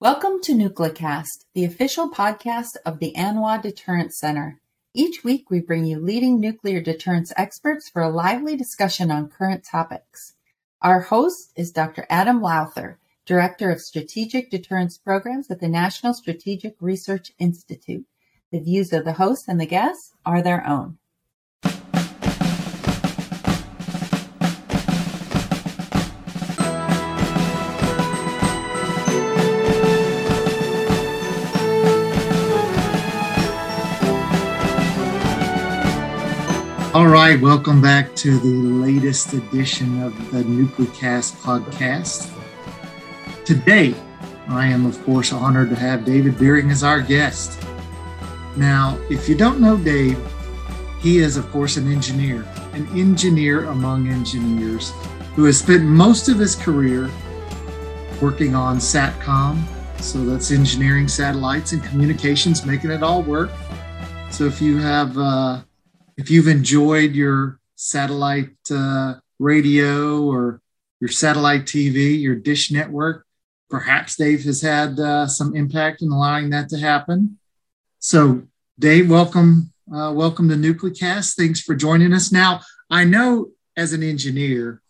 Welcome to Nuclecast, the official podcast of the ANWA Deterrence Center. Each week, we bring you leading nuclear deterrence experts for a lively discussion on current topics. Our host is Dr. Adam Lowther, Director of Strategic Deterrence Programs at the National Strategic Research Institute. The views of the host and the guests are their own. All right, welcome back to the latest edition of the Nuclecast podcast. Today, I am, of course, honored to have David Beering as our guest. Now, if you don't know Dave, he is, of course, an engineer, an engineer among engineers who has spent most of his career working on SATCOM. So that's engineering satellites and communications, making it all work. So if you have uh, if you've enjoyed your satellite uh, radio or your satellite TV, your dish network, perhaps Dave has had uh, some impact in allowing that to happen. So, Dave, welcome, uh, welcome to Nuclecast. Thanks for joining us. Now, I know as an engineer,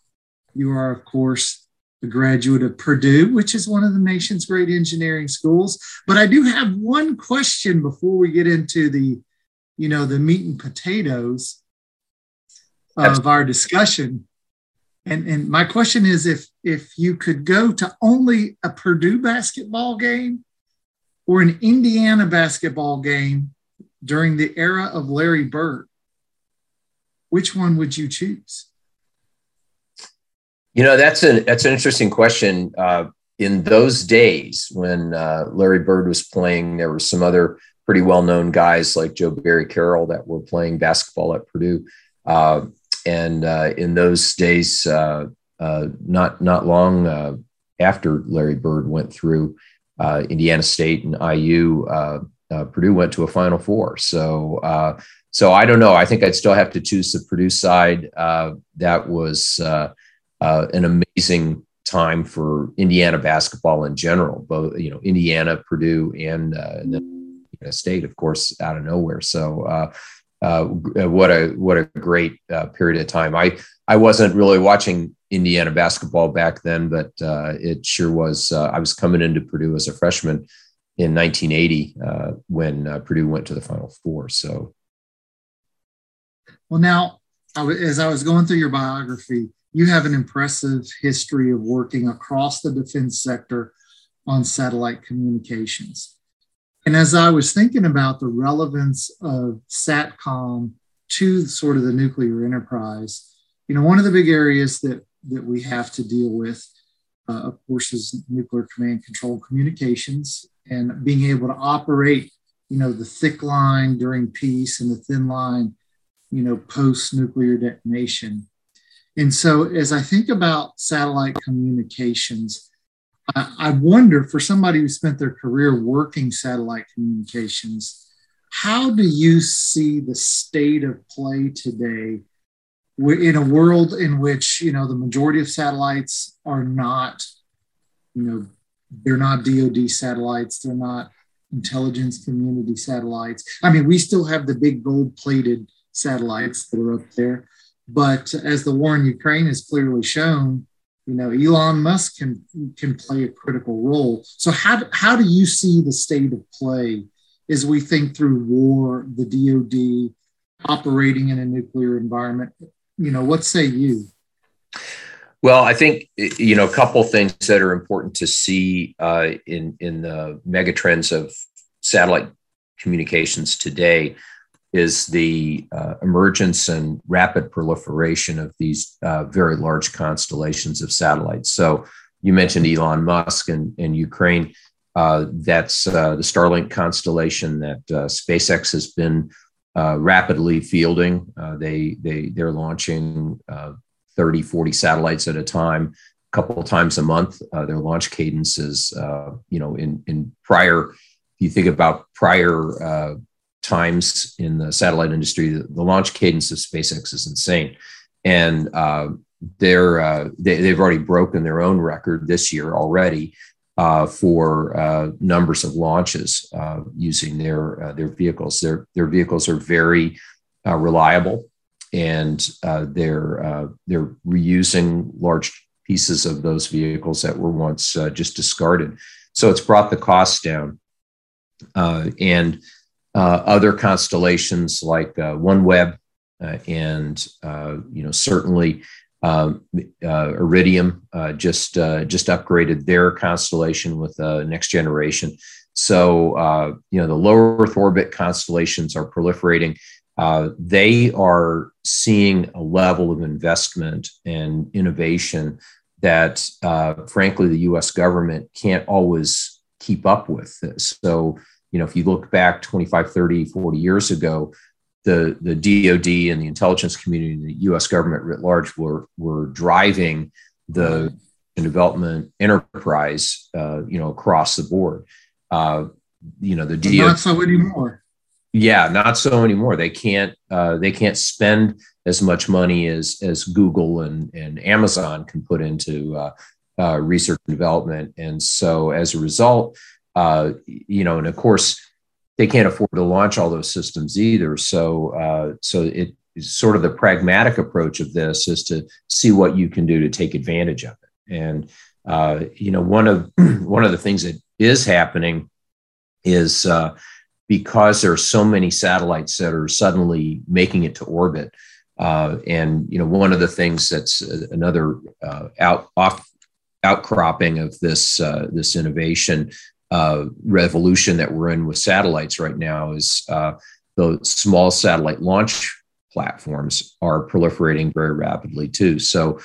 you are, of course, a graduate of Purdue, which is one of the nation's great engineering schools. But I do have one question before we get into the you know, the meat and potatoes of our discussion. And, and my question is if if you could go to only a Purdue basketball game or an Indiana basketball game during the era of Larry Bird, which one would you choose? You know, that's an that's an interesting question. Uh, in those days when uh, Larry Bird was playing, there were some other pretty well known guys like Joe Barry Carroll that were playing basketball at Purdue. Uh, and uh, in those days, uh, uh not not long uh, after Larry Bird went through uh, Indiana State and IU, Purdue went to a Final Four. So so I don't know. I think I'd still have to choose the Purdue side. that was an amazing time for Indiana basketball in general, both you know Indiana, Purdue, and, and then State, of course, out of nowhere. So, uh, uh, what a what a great uh, period of time. I I wasn't really watching Indiana basketball back then, but uh, it sure was. Uh, I was coming into Purdue as a freshman in 1980 uh, when Purdue went to the Final Four. So, well, now as I was going through your biography, you have an impressive history of working across the defense sector on satellite communications. And as I was thinking about the relevance of SATCOM to sort of the nuclear enterprise, you know, one of the big areas that, that we have to deal with, uh, of course, is nuclear command control communications and being able to operate, you know, the thick line during peace and the thin line, you know, post nuclear detonation. And so as I think about satellite communications, I wonder for somebody who spent their career working satellite communications, how do you see the state of play today in a world in which you know the majority of satellites are not, you know, they're not DoD satellites, they're not intelligence community satellites. I mean, we still have the big gold-plated satellites that are up there, but as the war in Ukraine has clearly shown, you know elon musk can can play a critical role. So how, how do you see the state of play as we think through war the dod operating in a nuclear environment? You know what say you? Well i think you know a couple things that are important to see uh, in in the megatrends of satellite communications today is the uh, emergence and rapid proliferation of these uh, very large constellations of satellites. So you mentioned Elon Musk and, Ukraine. Uh, that's uh, the Starlink constellation that uh, SpaceX has been uh, rapidly fielding. they, they, they're launching 30, 40 satellites at a time, a couple times a month. their launch cadence is, you know, in, in prior, if you think about prior times in the satellite industry. The, launch cadence of SpaceX is insane, and uh, they're uh, they, have already broken their own record this year already. uh, for uh, numbers of launches uh, using their uh, their vehicles. Their their vehicles are very uh, reliable, and uh, they're they're reusing large pieces of those vehicles that were once just discarded. So it's brought the costs down, and other constellations like OneWeb and you know certainly um, uh, Iridium uh, just uh, just upgraded their constellation with uh, next generation. So uh, you know the low Earth orbit constellations are proliferating. Uh, they are seeing a level of investment and innovation that, frankly, the U.S. government can't always keep up with. So you know if you look back 25, 30, 40 years ago, the, the DoD and the intelligence community and the U.S. government writ large were were driving the development enterprise, uh, you know, across the board. Uh, you know, the DoD not so anymore. Yeah, not so anymore. They can't uh, they can't spend as much money as as Google and and Amazon can put into uh, uh, research and development, and so as a result, uh, you know, and of course they can't afford to launch all those systems either. So, uh, so it is sort of the pragmatic approach of this is to see what you can do to take advantage of it. And uh, you know, one of one of the things that is happening is uh, because there are so many satellites that are suddenly making it to orbit. Uh, and you know, one of the things that's uh, another uh, out off outcropping of this uh, this innovation uh, revolution that we're in with satellites right now is uh, the small satellite launch platforms are proliferating very rapidly too. So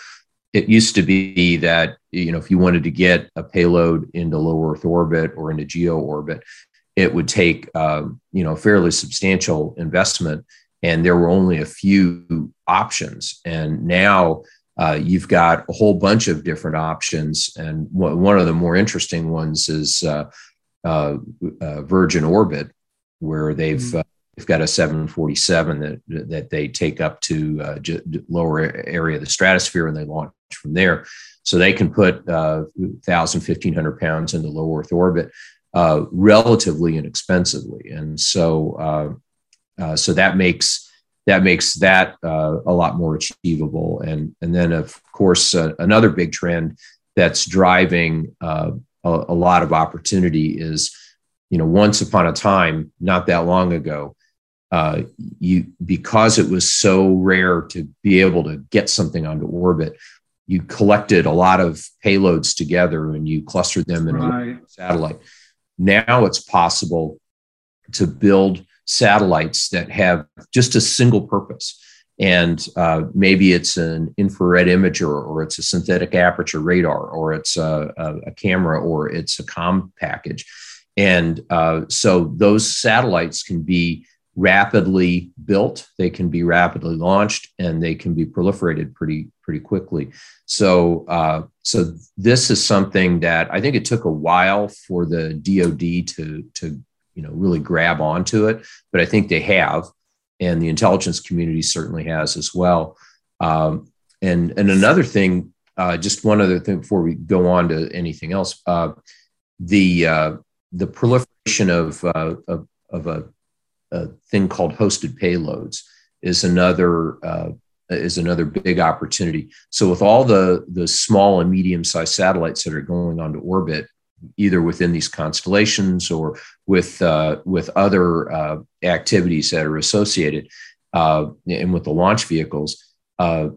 it used to be that you know if you wanted to get a payload into low Earth orbit or into geo orbit, it would take uh, you know fairly substantial investment, and there were only a few options. And now uh, you've got a whole bunch of different options. And one of the more interesting ones is uh, uh, uh Virgin Orbit, where they've mm-hmm. Uh, they've got a 747 that that they take up to uh, j- lower area of the stratosphere and they launch from there. So they can put uh, 1,000, 1,500 pounds into low Earth orbit relatively inexpensively, and so so that makes that makes that uh, a lot more achievable. And, and then, of course, uh, another big trend that's driving uh, a, a, lot of opportunity is, you know, once upon a time, not that long ago, uh, you because it was so rare to be able to get something onto orbit, you collected a lot of payloads together and you clustered them in right. a satellite. Now it's possible to build satellites that have just a single purpose. And uh, maybe it's an infrared imager, or it's a synthetic aperture radar, or it's a, a, a camera, or it's a com package. And uh, so those satellites can be rapidly built, they can be rapidly launched, and they can be proliferated pretty pretty quickly. So uh, so this is something that I think it took a while for the DoD to to you know really grab onto it but i think they have and the intelligence community certainly has as well um, and and another thing uh, just one other thing before we go on to anything else uh, the uh, the proliferation of uh, of, of a, a, thing called hosted payloads is another uh, is another big opportunity. So with all the the small and medium sized satellites that are going onto orbit, either within these constellations or with uh, with other uh, activities that are associated uh, and with the launch vehicles, uh,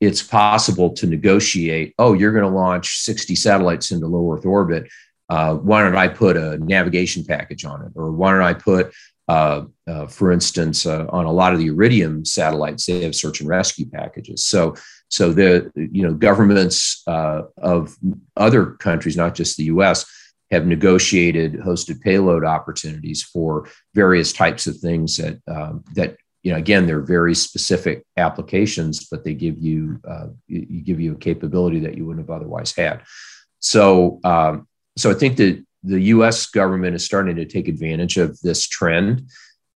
it's possible to negotiate. Oh, you're going to launch 60 satellites into low Earth orbit. Uh, why don't I put a navigation package on it, or why don't I put uh, for instance, on a lot of the Iridium satellites, they have search and rescue packages. So so the you know governments uh, of other countries, not just the U.S., have negotiated hosted payload opportunities for various types of things that um, that you know again they're very specific applications, but they give you uh, you give you a capability that you wouldn't have otherwise had. So um, so I think that the U.S. government is starting to take advantage of this trend.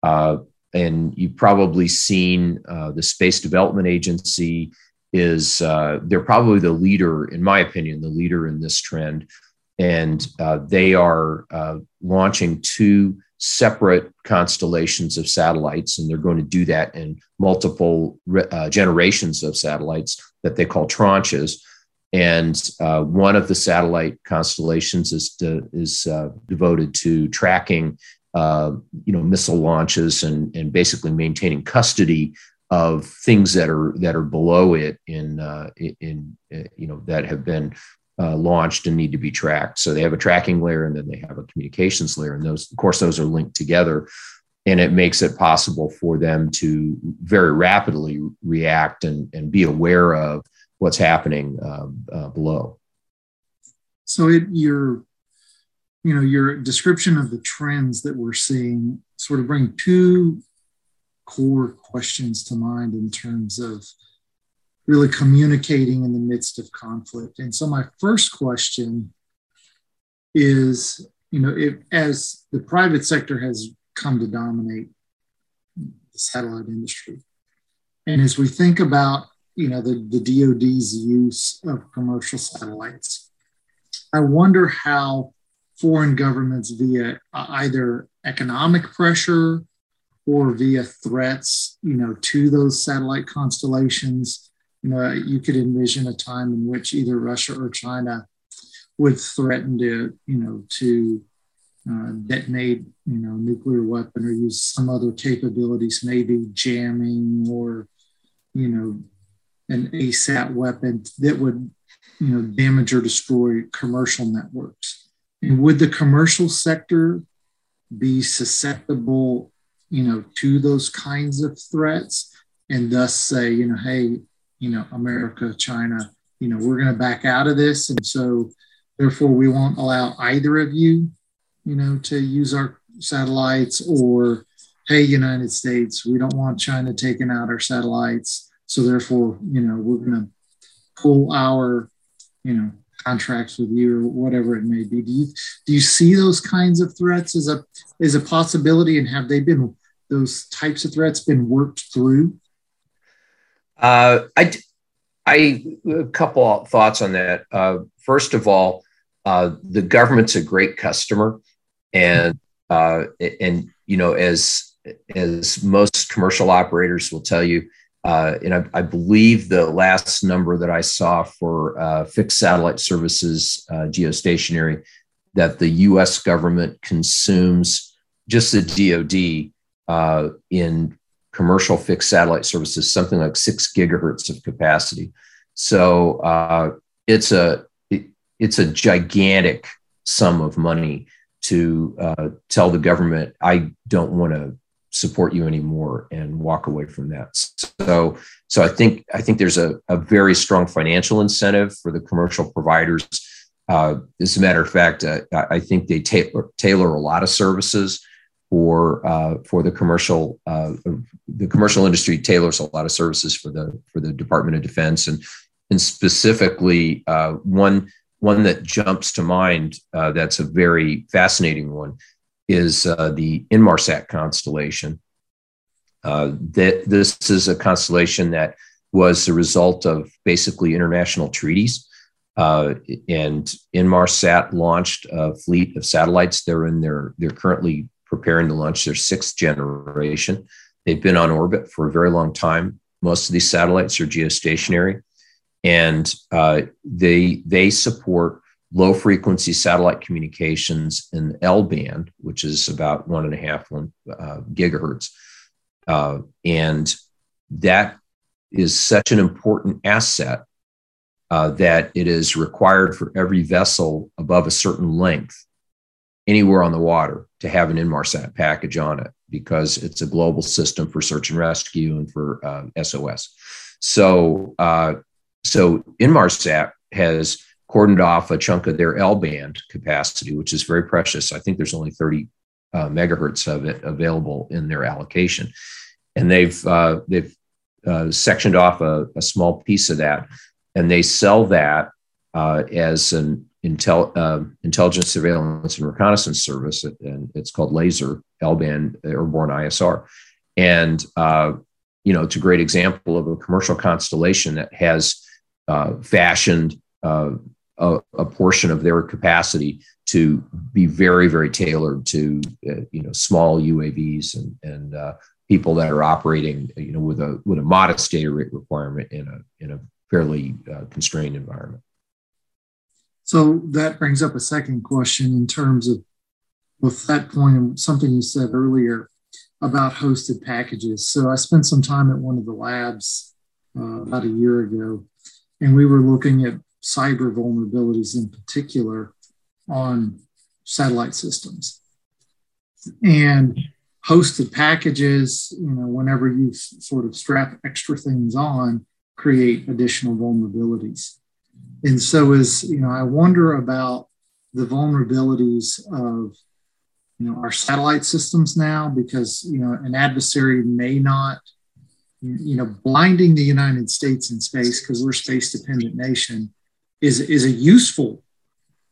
Uh, and you've probably seen uh, the Space Development Agency is uh, they're probably the leader, in my opinion, the leader in this trend. and uh, they are uh, launching two separate constellations of satellites, and they're going to do that in multiple uh, generations of satellites that they call tranches. And uh, one of the satellite constellations is is uh, devoted to tracking, uh, you know, missile launches and and basically maintaining custody of things that are that are below it in uh, in, in you know that have been uh, launched and need to be tracked. So they have a tracking layer and then they have a communications layer. And those, of course, those are linked together. And it makes it possible for them to very rapidly react and, and be aware of what's happening uh, uh, below. So it, your, you know, your description of the trends that we're seeing sort of bring two core questions to mind in terms of really communicating in the midst of conflict. And so, my first question is you know, if, as the private sector has come to dominate the satellite industry, and as we think about you know the, the DoD's use of commercial satellites, I wonder how foreign governments via uh, either economic pressure or via threats, you know, to those satellite constellations you know, you could envision a time in which either Russia or China would threaten to, you know, to uh, detonate, you know, nuclear weapon or use some other capabilities, maybe jamming or, you know, an ASAT weapon that would, you know, damage or destroy commercial networks. And would the commercial sector be susceptible, you know, to those kinds of threats? And thus say, you know, hey, you know, America, China, you know, we're going to back out of this. And so, therefore, we won't allow either of you, you know, to use our satellites or, hey, United States, we don't want China taking out our satellites. So, therefore, you know, we're going to pull our, you know, contracts with you or whatever it may be. Do you do you see those kinds of threats as a as a possibility, and have they been those types of threats been worked through? Uh, I, I, a couple thoughts on that. Uh, first of all, uh, the government's a great customer, and uh, and you know as as most commercial operators will tell you, uh, and I, I, believe the last number that I saw for uh, fixed satellite services geostationary that the U.S. government consumes just the DoD in commercial fixed satellite services, something like six gigahertz of capacity. So uh, it's a it, it's a gigantic sum of money to uh, tell the government I don't want to support you anymore and walk away from that. So so I think I think there's a, a very strong financial incentive for the commercial providers. Uh, as a matter of fact, uh, I think they tailor, tailor a lot of services for uh, for the commercial uh, the commercial industry tailors a lot of services for the for the Department of Defense and and specifically uh, one one that jumps to mind uh, that's a very fascinating one is uh, the Inmarsat constellation. Uh, that this is a constellation that was the result of basically international treaties. and Inmarsat launched a fleet of satellites. They're in their they're currently preparing to launch their sixth generation. They've been on orbit for a very long time. Most of these satellites are geostationary, and uh, they they support low frequency satellite communications in L band, which is about one and a half one, uh, gigahertz, uh, and that is such an important asset uh, that it is required for every vessel above a certain length anywhere on the water to have an Inmarsat package on it because it's a global system for search and rescue and for uh, SOS. So, uh, so Inmarsat has cordoned off a chunk of their L band capacity, which is very precious. I think there's only 30 uh, megahertz of it available in their allocation, and they've uh, they've uh, sectioned off a, a, small piece of that, and they sell that uh, as an intel, uh, intelligence, surveillance, and reconnaissance service, and it's called Laser L-band Airborne ISR. And uh, you know, it's a great example of a commercial constellation that has uh, fashioned uh, a, a, portion of their capacity to be very, very tailored to uh, you know small UAVs and and uh, people that are operating you know with a with a modest data rate requirement in a in a fairly uh, constrained environment. So that brings up a second question in terms of with that point and something you said earlier about hosted packages. So I spent some time at one of the labs uh, about a year ago, and we were looking at cyber vulnerabilities in particular on satellite systems. And hosted packages, you know, whenever you sort of strap extra things on, create additional vulnerabilities. And so as, you know, I wonder about the vulnerabilities of you know our satellite systems now because you know an adversary may not you know blinding the united states in space because we're a space dependent nation is is a useful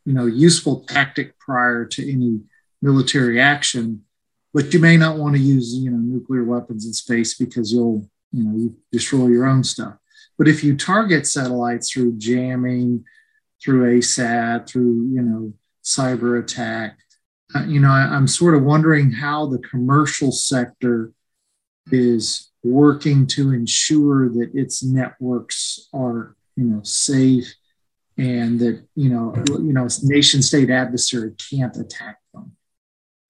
you know useful tactic prior to any military action but you may not want to use you know nuclear weapons in space because you'll you know you destroy your own stuff. But if you target satellites through jamming through asat through you know cyber attack uh, you know I, i'm sort of wondering how the commercial sector is working to ensure that its networks are you know safe and that you know you know nation state adversary can't attack them.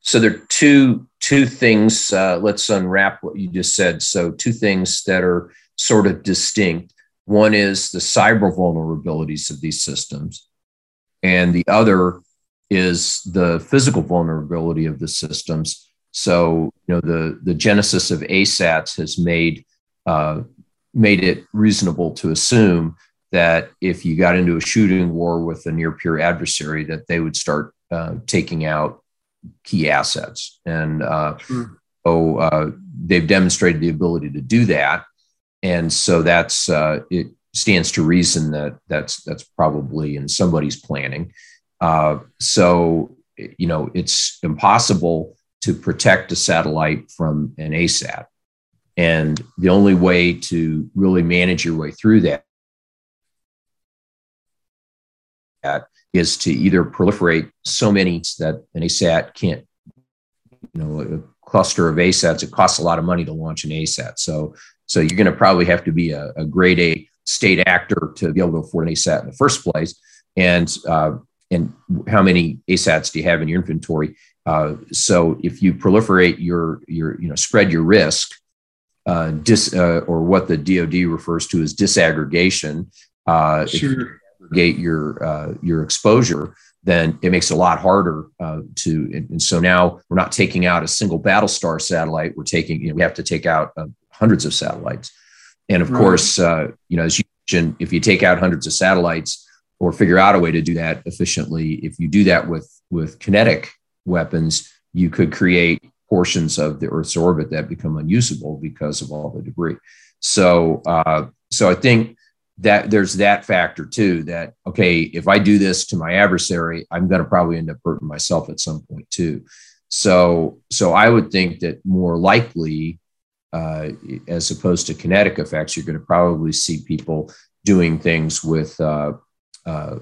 So there are two two things uh, let's unwrap what you just said. So two things that are sort of distinct. One is the cyber vulnerabilities of these systems and the other is the physical vulnerability of the systems. So you know the the genesis of asats has made uh, made it reasonable to assume that if you got into a shooting war with a near peer adversary, that they would start uh, taking out key assets. And uh, sure. so uh, they've demonstrated the ability to do that. And so that's uh, it stands to reason that that's that's probably in somebody's planning. Uh, so you know it's impossible to protect a satellite from an ASAT. And the only way to really manage your way through that at is to either proliferate so many that an ASAT can't, you know, a cluster of ASATs, it costs a lot of money to launch an ASAT. So, so you're going to probably have to be a, a grade A state actor to be able to afford an ASAT in the first place. And, uh, and how many ASATs do you have in your inventory? Uh, so if you proliferate your, your, you know, spread your risk, uh, dis, uh, or what the DoD refers to as disaggregation. Uh, sure aggregate your uh, your exposure, then it makes it a lot harder uh, to. And, and, so now we're not taking out a single Battlestar satellite. We're taking you know we have to take out uh, hundreds of satellites, and of right. course uh, you know as you mentioned, if you take out hundreds of satellites or figure out a way to do that efficiently, if you do that with with kinetic weapons, you could create portions of the Earth's orbit that become unusable because of all the debris. So, uh, so I think that there's that factor too that okay if i do this to my adversary i'm going to probably end up hurting myself at some point too. So so i would think that more likely uh, as opposed to kinetic effects you're going to probably see people doing things with uh, uh,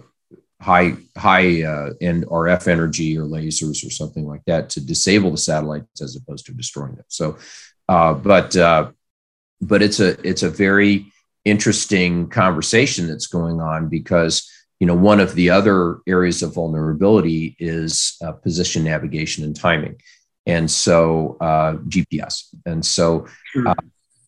high high uh, end rf energy or lasers or something like that to disable the satellites as opposed to destroying them. So uh, but uh, but it's a it's a very interesting conversation that's going on because you know one of the other areas of vulnerability is uh, position navigation and timing. And so uh, gps and so uh,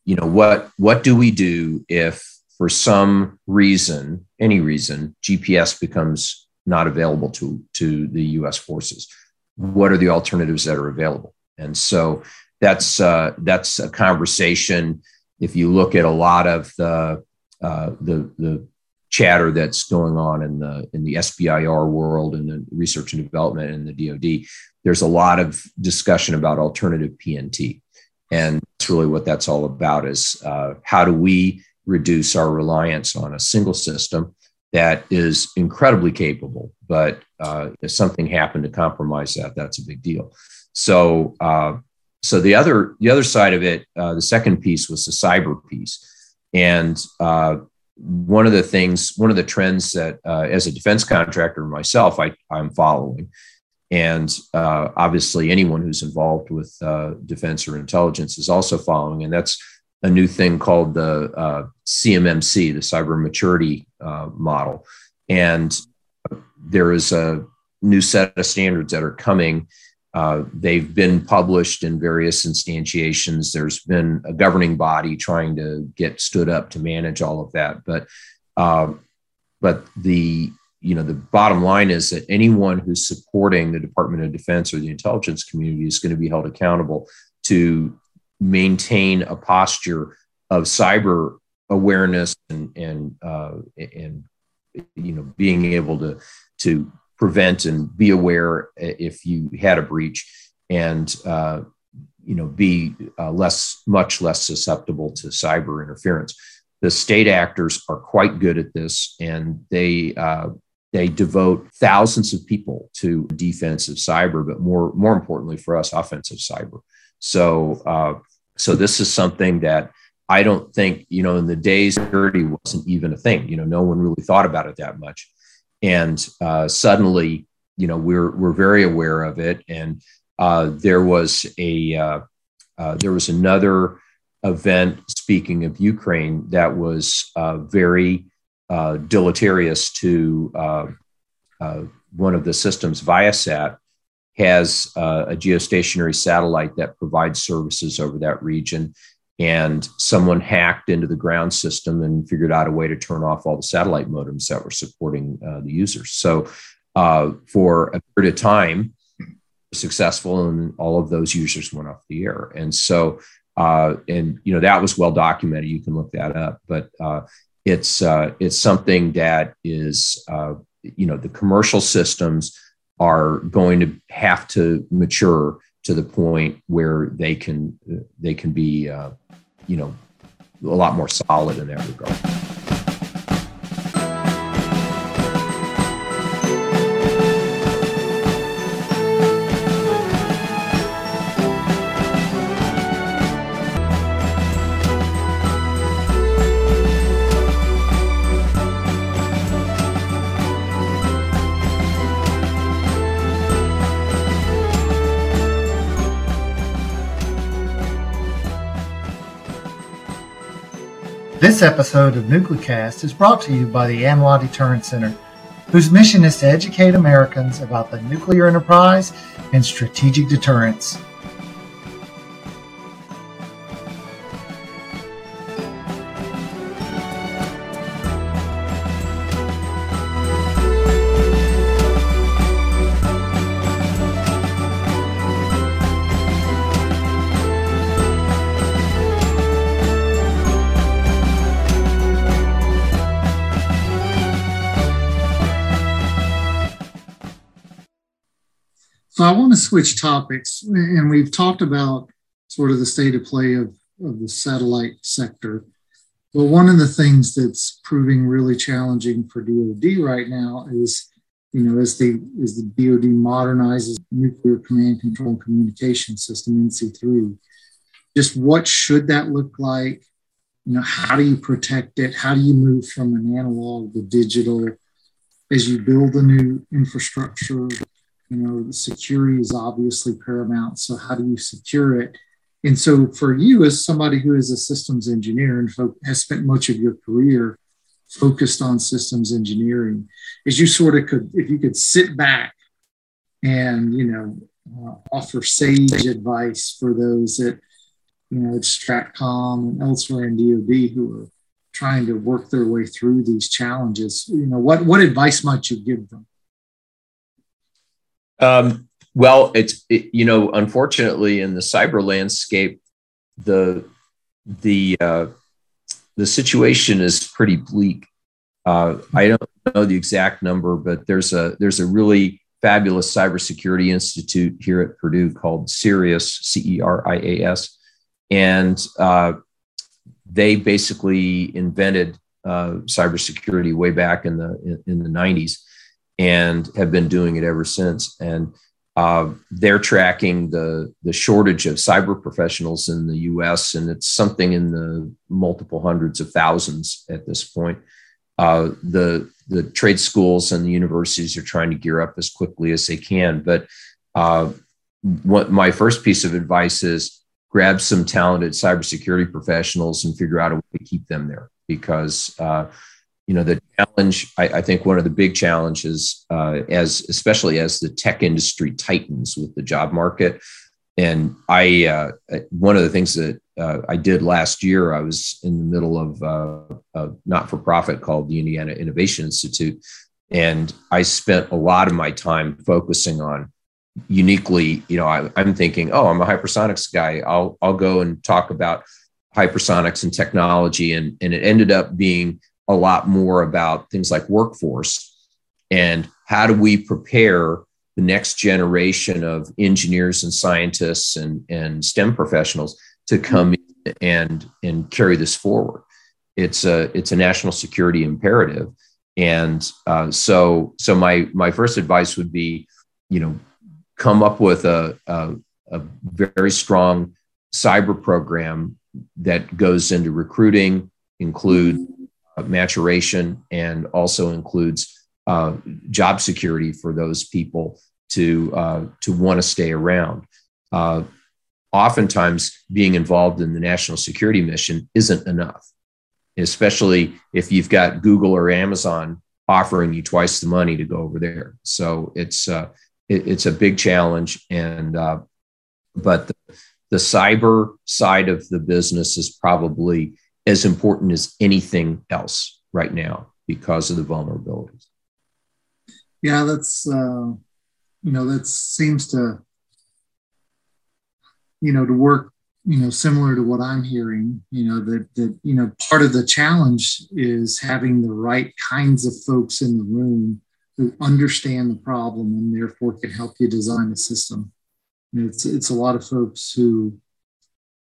you know what what do we do if for some reason any reason gps becomes not available to to the us forces? What are the alternatives that are available? And so that's uh, that's a conversation if you look at a lot of the uh, the the chatter that's going on in the in the SBIR world and the research and development and the DoD, there's a lot of discussion about alternative PNT, and it's really what that's all about: is uh, how do we reduce our reliance on a single system that is incredibly capable, but uh, if something happened to compromise that, that's a big deal. So uh, so the other the other side of it, uh, the second piece was the cyber piece, and uh, one of the things, one of the trends that uh, as a defense contractor myself, I, I'm following, and uh, obviously anyone who's involved with uh, defense or intelligence is also following, and that's a new thing called the uh, CMMC, the Cyber Maturity uh, Model, and there is a new set of standards that are coming. Uh, they've been published in various instantiations. There's been a governing body trying to get stood up to manage all of that. But uh, but the you know the bottom line is that anyone who's supporting the Department of Defense or the intelligence community is going to be held accountable to maintain a posture of cyber awareness and and uh, and you know being able to to prevent and be aware if you had a breach and uh, you know be uh, less much less susceptible to cyber interference. The state actors are quite good at this and they uh, they devote thousands of people to defensive cyber but more more importantly for us offensive cyber. So uh, so this is something that I don't think, you know, in the days 30 wasn't even a thing. You know, no one really thought about it that much and uh, suddenly you know we're we're very aware of it. And uh, there was a uh, uh there was another event speaking of Ukraine that was uh, very uh, deleterious to one of the systems. Viasat has a geostationary satellite that provides services over that region and someone hacked into the ground system and figured out a way to turn off all the satellite modems that were supporting uh, the users. So, uh, for a period of time, successful, and all of those users went off the air. And so, uh, and you know that was well documented. You can look that up, but uh, it's uh, it's something that is uh, you know the commercial systems are going to have to mature to the point where they can they can be uh, you know a lot more solid in that regard. This episode of Nuclecast is brought to you by the ANWA Deterrence Center, whose mission is to educate Americans about the nuclear enterprise and strategic deterrence. Switch topics, and we've talked about sort of the state of play of, of the satellite sector. But one of the things that's proving really challenging for DoD right now is, you know, as the as the DoD modernizes nuclear command control and communication system NC3, just what should that look like? You know, how do you protect it? How do you move from an analog to digital? As you build a new infrastructure, you know the security is obviously paramount so how do you secure it? And so for you as somebody who is a systems engineer and has spent much of your career focused on systems engineering as you sort of could if you could sit back and you know uh, offer sage advice for those that you know at stratcom and elsewhere in dod who are trying to work their way through these challenges you know what what advice might you give them um, well, it's it, you know, unfortunately, in the cyber landscape, the the uh, the situation is pretty bleak. Uh, I don't know the exact number, but there's a there's a really fabulous cybersecurity institute here at Purdue called CERIAS C E R I A S, and uh, they basically invented uh, cybersecurity way back in the in, in the 90s and have been doing it ever since. And uh, they're tracking the the shortage of cyber professionals in the U.S. and it's something in the multiple hundreds of thousands at this point. Uh, the the trade schools and the universities are trying to gear up as quickly as they can. But uh, what my first piece of advice is grab some talented cybersecurity professionals and figure out a way to keep them there because uh, you know the challenge I, I, think one of the big challenges uh, as especially as the tech industry tightens with the job market. And i uh, one of the things that uh, i did last year i was in the middle of uh, a not-for-profit called the indiana innovation institute. And i spent a lot of my time focusing on uniquely you know I, i'm thinking oh i'm a hypersonics guy. I'll i'll go and talk about hypersonics and technology. And and it ended up being a lot more about things like workforce and how do we prepare the next generation of engineers and scientists and, and STEM professionals to come in and, and carry this forward. It's a, it's a national security imperative. And uh, so, so my, my first advice would be, you know, come up with a, a, a very strong cyber program that goes into recruiting, include maturation and also includes uh, job security for those people to uh, to want to stay around. Uh, oftentimes, being involved in the national security mission isn't enough, especially if you've got Google or Amazon offering you twice the money to go over there. So it's uh, it, it's a big challenge, and uh, but the, the cyber side of the business is probably as important as anything else right now because of the vulnerabilities. Yeah, that's uh, you know that seems to you know to work you know similar to what I'm hearing. You know that that you know part of the challenge is having the right kinds of folks in the room who understand the problem and therefore can help you design a system. And it's it's a lot of folks who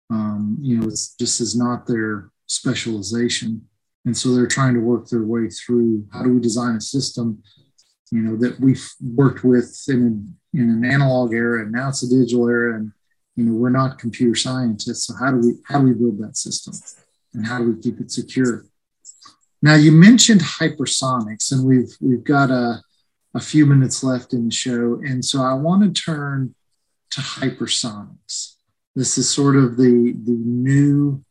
um, you know it's just is not their specialization. And so they're trying to work their way through how do we design a system, you know, that we've worked with in, in an analog era and now it's a digital era. And, you know, we're not computer scientists. So how do we, how do we build that system and how do we keep it secure? Now you mentioned hypersonics and we've, we've got a, a few minutes left in the show. And so I want to turn to hypersonics. This is sort of the, the new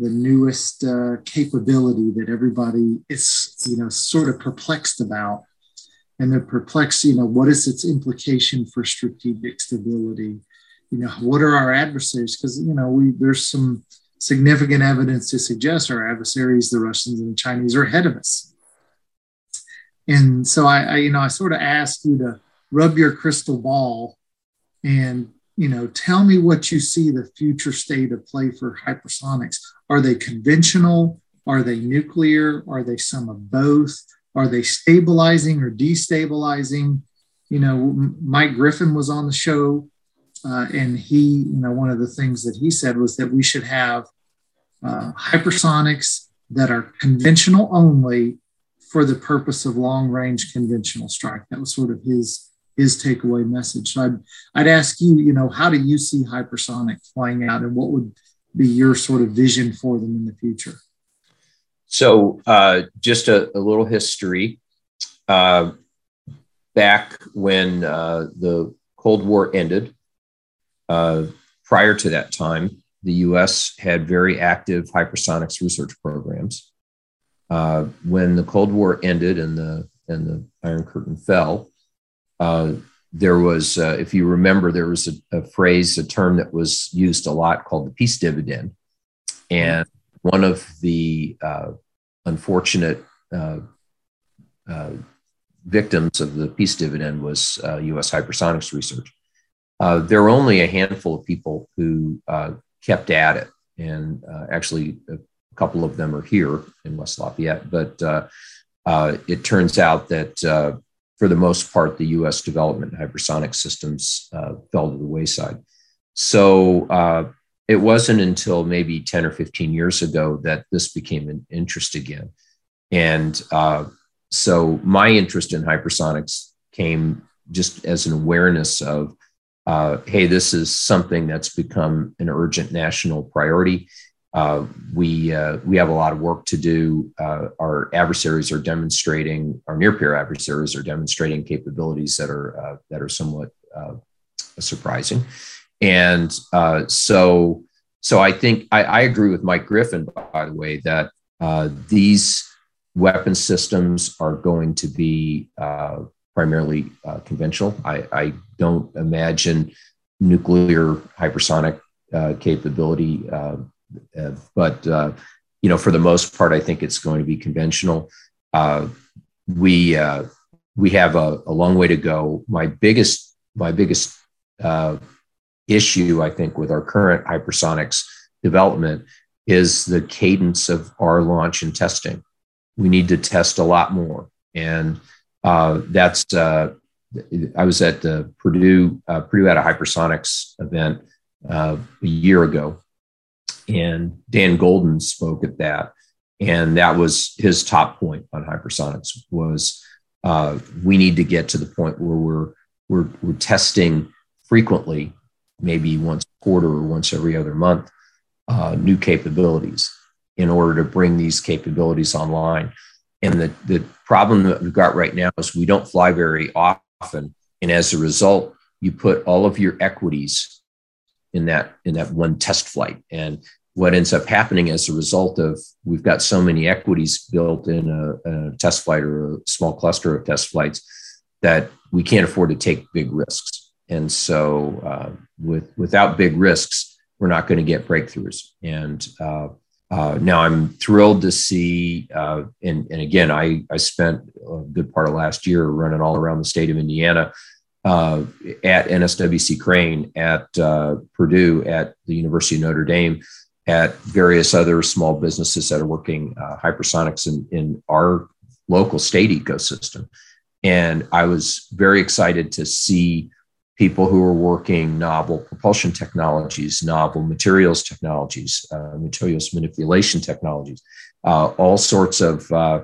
the newest uh, capability that everybody is, you know, sort of perplexed about. And they're perplexed, you know, what is its implication for strategic stability? You know, what are our adversaries? Because, you know, we there's some significant evidence to suggest our adversaries, the Russians and the Chinese, are ahead of us. And so I, I you know, I sort of ask you to rub your crystal ball and you know, tell me what you see the future state of play for hypersonics. Are they conventional? Are they nuclear? Are they some of both? Are they stabilizing or destabilizing? You know, Mike Griffin was on the show, uh, and he, you know, one of the things that he said was that we should have uh, hypersonics that are conventional only for the purpose of long range conventional strike. That was sort of his his takeaway message. So I'd, I'd ask you, you know, how do you see hypersonic playing out and what would be your sort of vision for them in the future? So uh, just a, a, little history. Uh, back when uh, the Cold War ended, uh, prior to that time, the US had very active hypersonics research programs. Uh, when the Cold War ended and the, and the Iron Curtain fell, uh, there was, uh, if you remember, there was a, a, phrase, a term that was used a lot called the peace dividend. And one of the uh, unfortunate uh, uh, victims of the peace dividend was US hypersonics research. there were only a handful of people who kept at it. And actually, a couple of them are here in West Lafayette. But it turns out that for the most part, the US development hypersonic systems uh, fell to the wayside. So uh, it wasn't until maybe 10 or 15 years ago that this became an interest again. And uh, so my interest in hypersonics came just as an awareness of, uh, hey, this is something that's become an urgent national priority. Uh, we uh, we have a lot of work to do. Uh, our adversaries are demonstrating, our near peer adversaries are demonstrating capabilities that are uh, that are somewhat uh, surprising, and uh, so so I think I, I, agree with Mike Griffin, by the way, that these weapon systems are going to be primarily conventional. I, I, don't imagine nuclear hypersonic capability uh, but uh, you know, for the most part, I think it's going to be conventional. Uh, we uh, we have a, a, long way to go. My biggest my biggest uh, issue, I think, with our current hypersonics development is the cadence of our launch and testing. We need to test a lot more, and that's. I was at the Purdue Purdue had a hypersonics event a year ago, and Dan Golden spoke at that, and that was his top point on hypersonics was uh, we need to get to the point where we're we're, we're testing frequently, maybe once a quarter or once every other month, uh, new capabilities in order to bring these capabilities online. And the, the problem that we've got right now is we don't fly very often. And as a result, you put all of your equities in that in that one test flight. And what ends up happening as a result of we've got so many equities built in a, a, test flight or a small cluster of test flights that we can't afford to take big risks. And so, uh, with without big risks, we're not going to get breakthroughs. And uh, uh, now I'm thrilled to see, uh, and, and again, I, I spent a good part of last year running all around the state of Indiana uh, at NSWC Crane, at uh, Purdue, at the University of Notre Dame, at various other small businesses that are working uh, hypersonics in, in our local state ecosystem. And I was very excited to see people who are working novel propulsion technologies, novel materials technologies, uh, materials manipulation technologies, uh, all sorts of uh,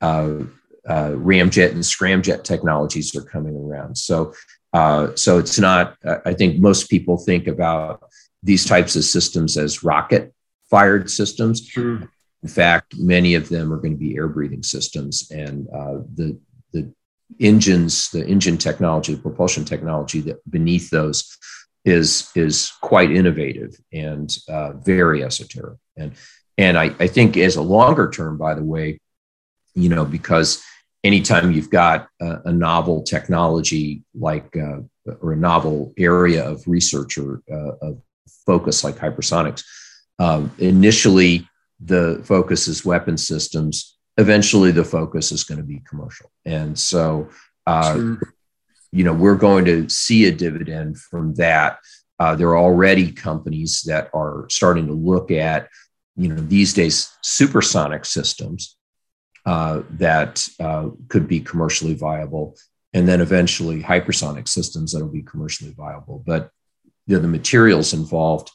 uh, uh ramjet and scramjet technologies are coming around. So, uh, so it's not. I think most people think about these types of systems as rocket fired systems. Sure. In fact, many of them are going to be air breathing systems, and uh, the the engines, the engine technology, the propulsion technology that beneath those is is quite innovative and uh, very esoteric. And and I, I think as a longer term, by the way, you know, because anytime you've got a, a novel technology like uh, or a novel area of research or uh, of focus like hypersonics. Um, initially, the focus is weapon systems. Eventually, the focus is going to be commercial. And so, uh, sure. you know, we're going to see a dividend from that. Uh, there are already companies that are starting to look at, you know, these days supersonic systems uh, that uh, could be commercially viable, and then eventually hypersonic systems that will be commercially viable. But you know, the materials involved.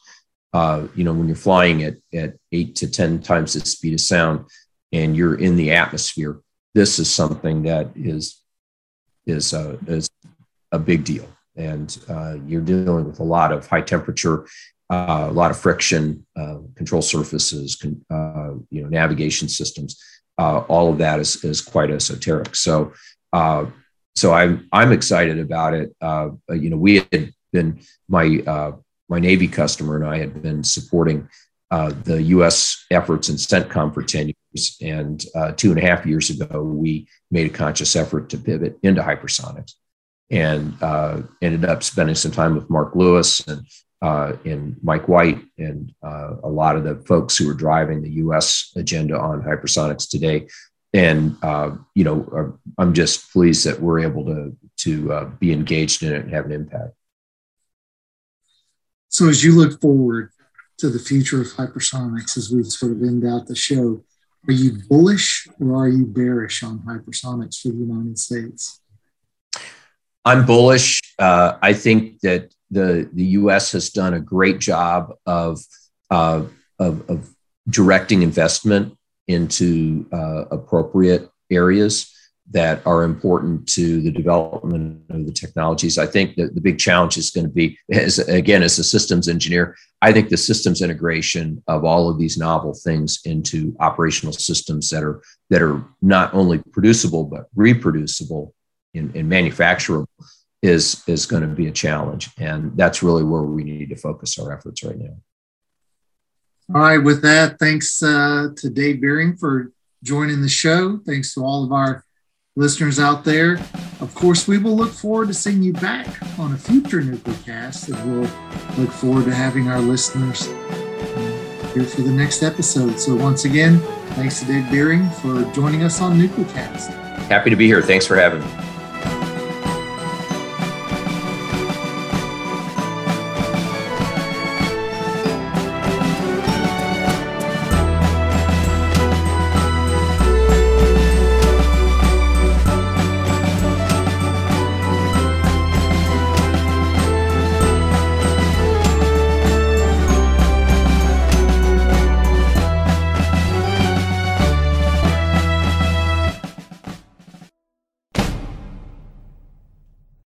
Uh, you know, when you're flying at at eight to ten times the speed of sound, and you're in the atmosphere, this is something that is is a, uh, is a big deal, and uh, you're dealing with a lot of high temperature, uh, a lot of friction, uh, control surfaces, con- uh, you know, navigation systems. all of that is is quite esoteric. So so I'm I'm excited about it. Uh, you know, we had been my uh, my Navy customer and I had been supporting uh, the U.S. efforts in CENTCOM for ten years, and uh, two and a half years ago, we made a conscious effort to pivot into hypersonics, and uh, ended up spending some time with Mark Lewis and uh, and Mike White and uh, a lot of the folks who are driving the U.S. agenda on hypersonics today. And you know, I'm just pleased that we're able to to be engaged in it and have an impact. So as you look forward to the future of hypersonics, as we sort of end out the show, are you bullish or are you bearish on hypersonics for the United States? I'm bullish. Uh, I think that the the U.S. has done a great job of uh, of, of, directing investment into uh, appropriate areas. That are important to the development of the technologies. I think that the big challenge is going to be, as again, as a systems engineer, I think the systems integration of all of these novel things into operational systems that are that are not only producible but reproducible and, and manufacturable is is going to be a challenge, and that's really where we need to focus our efforts right now. All right, with that, thanks uh, to Dave Beering for joining the show. Thanks to all of our listeners out there. Of course, we will look forward to seeing you back on a future NucleCast, and we'll look forward to having our listeners here for the next episode. So, once again, thanks to Dave Beering for joining us on NucleCast. Happy to be here. Thanks for having me.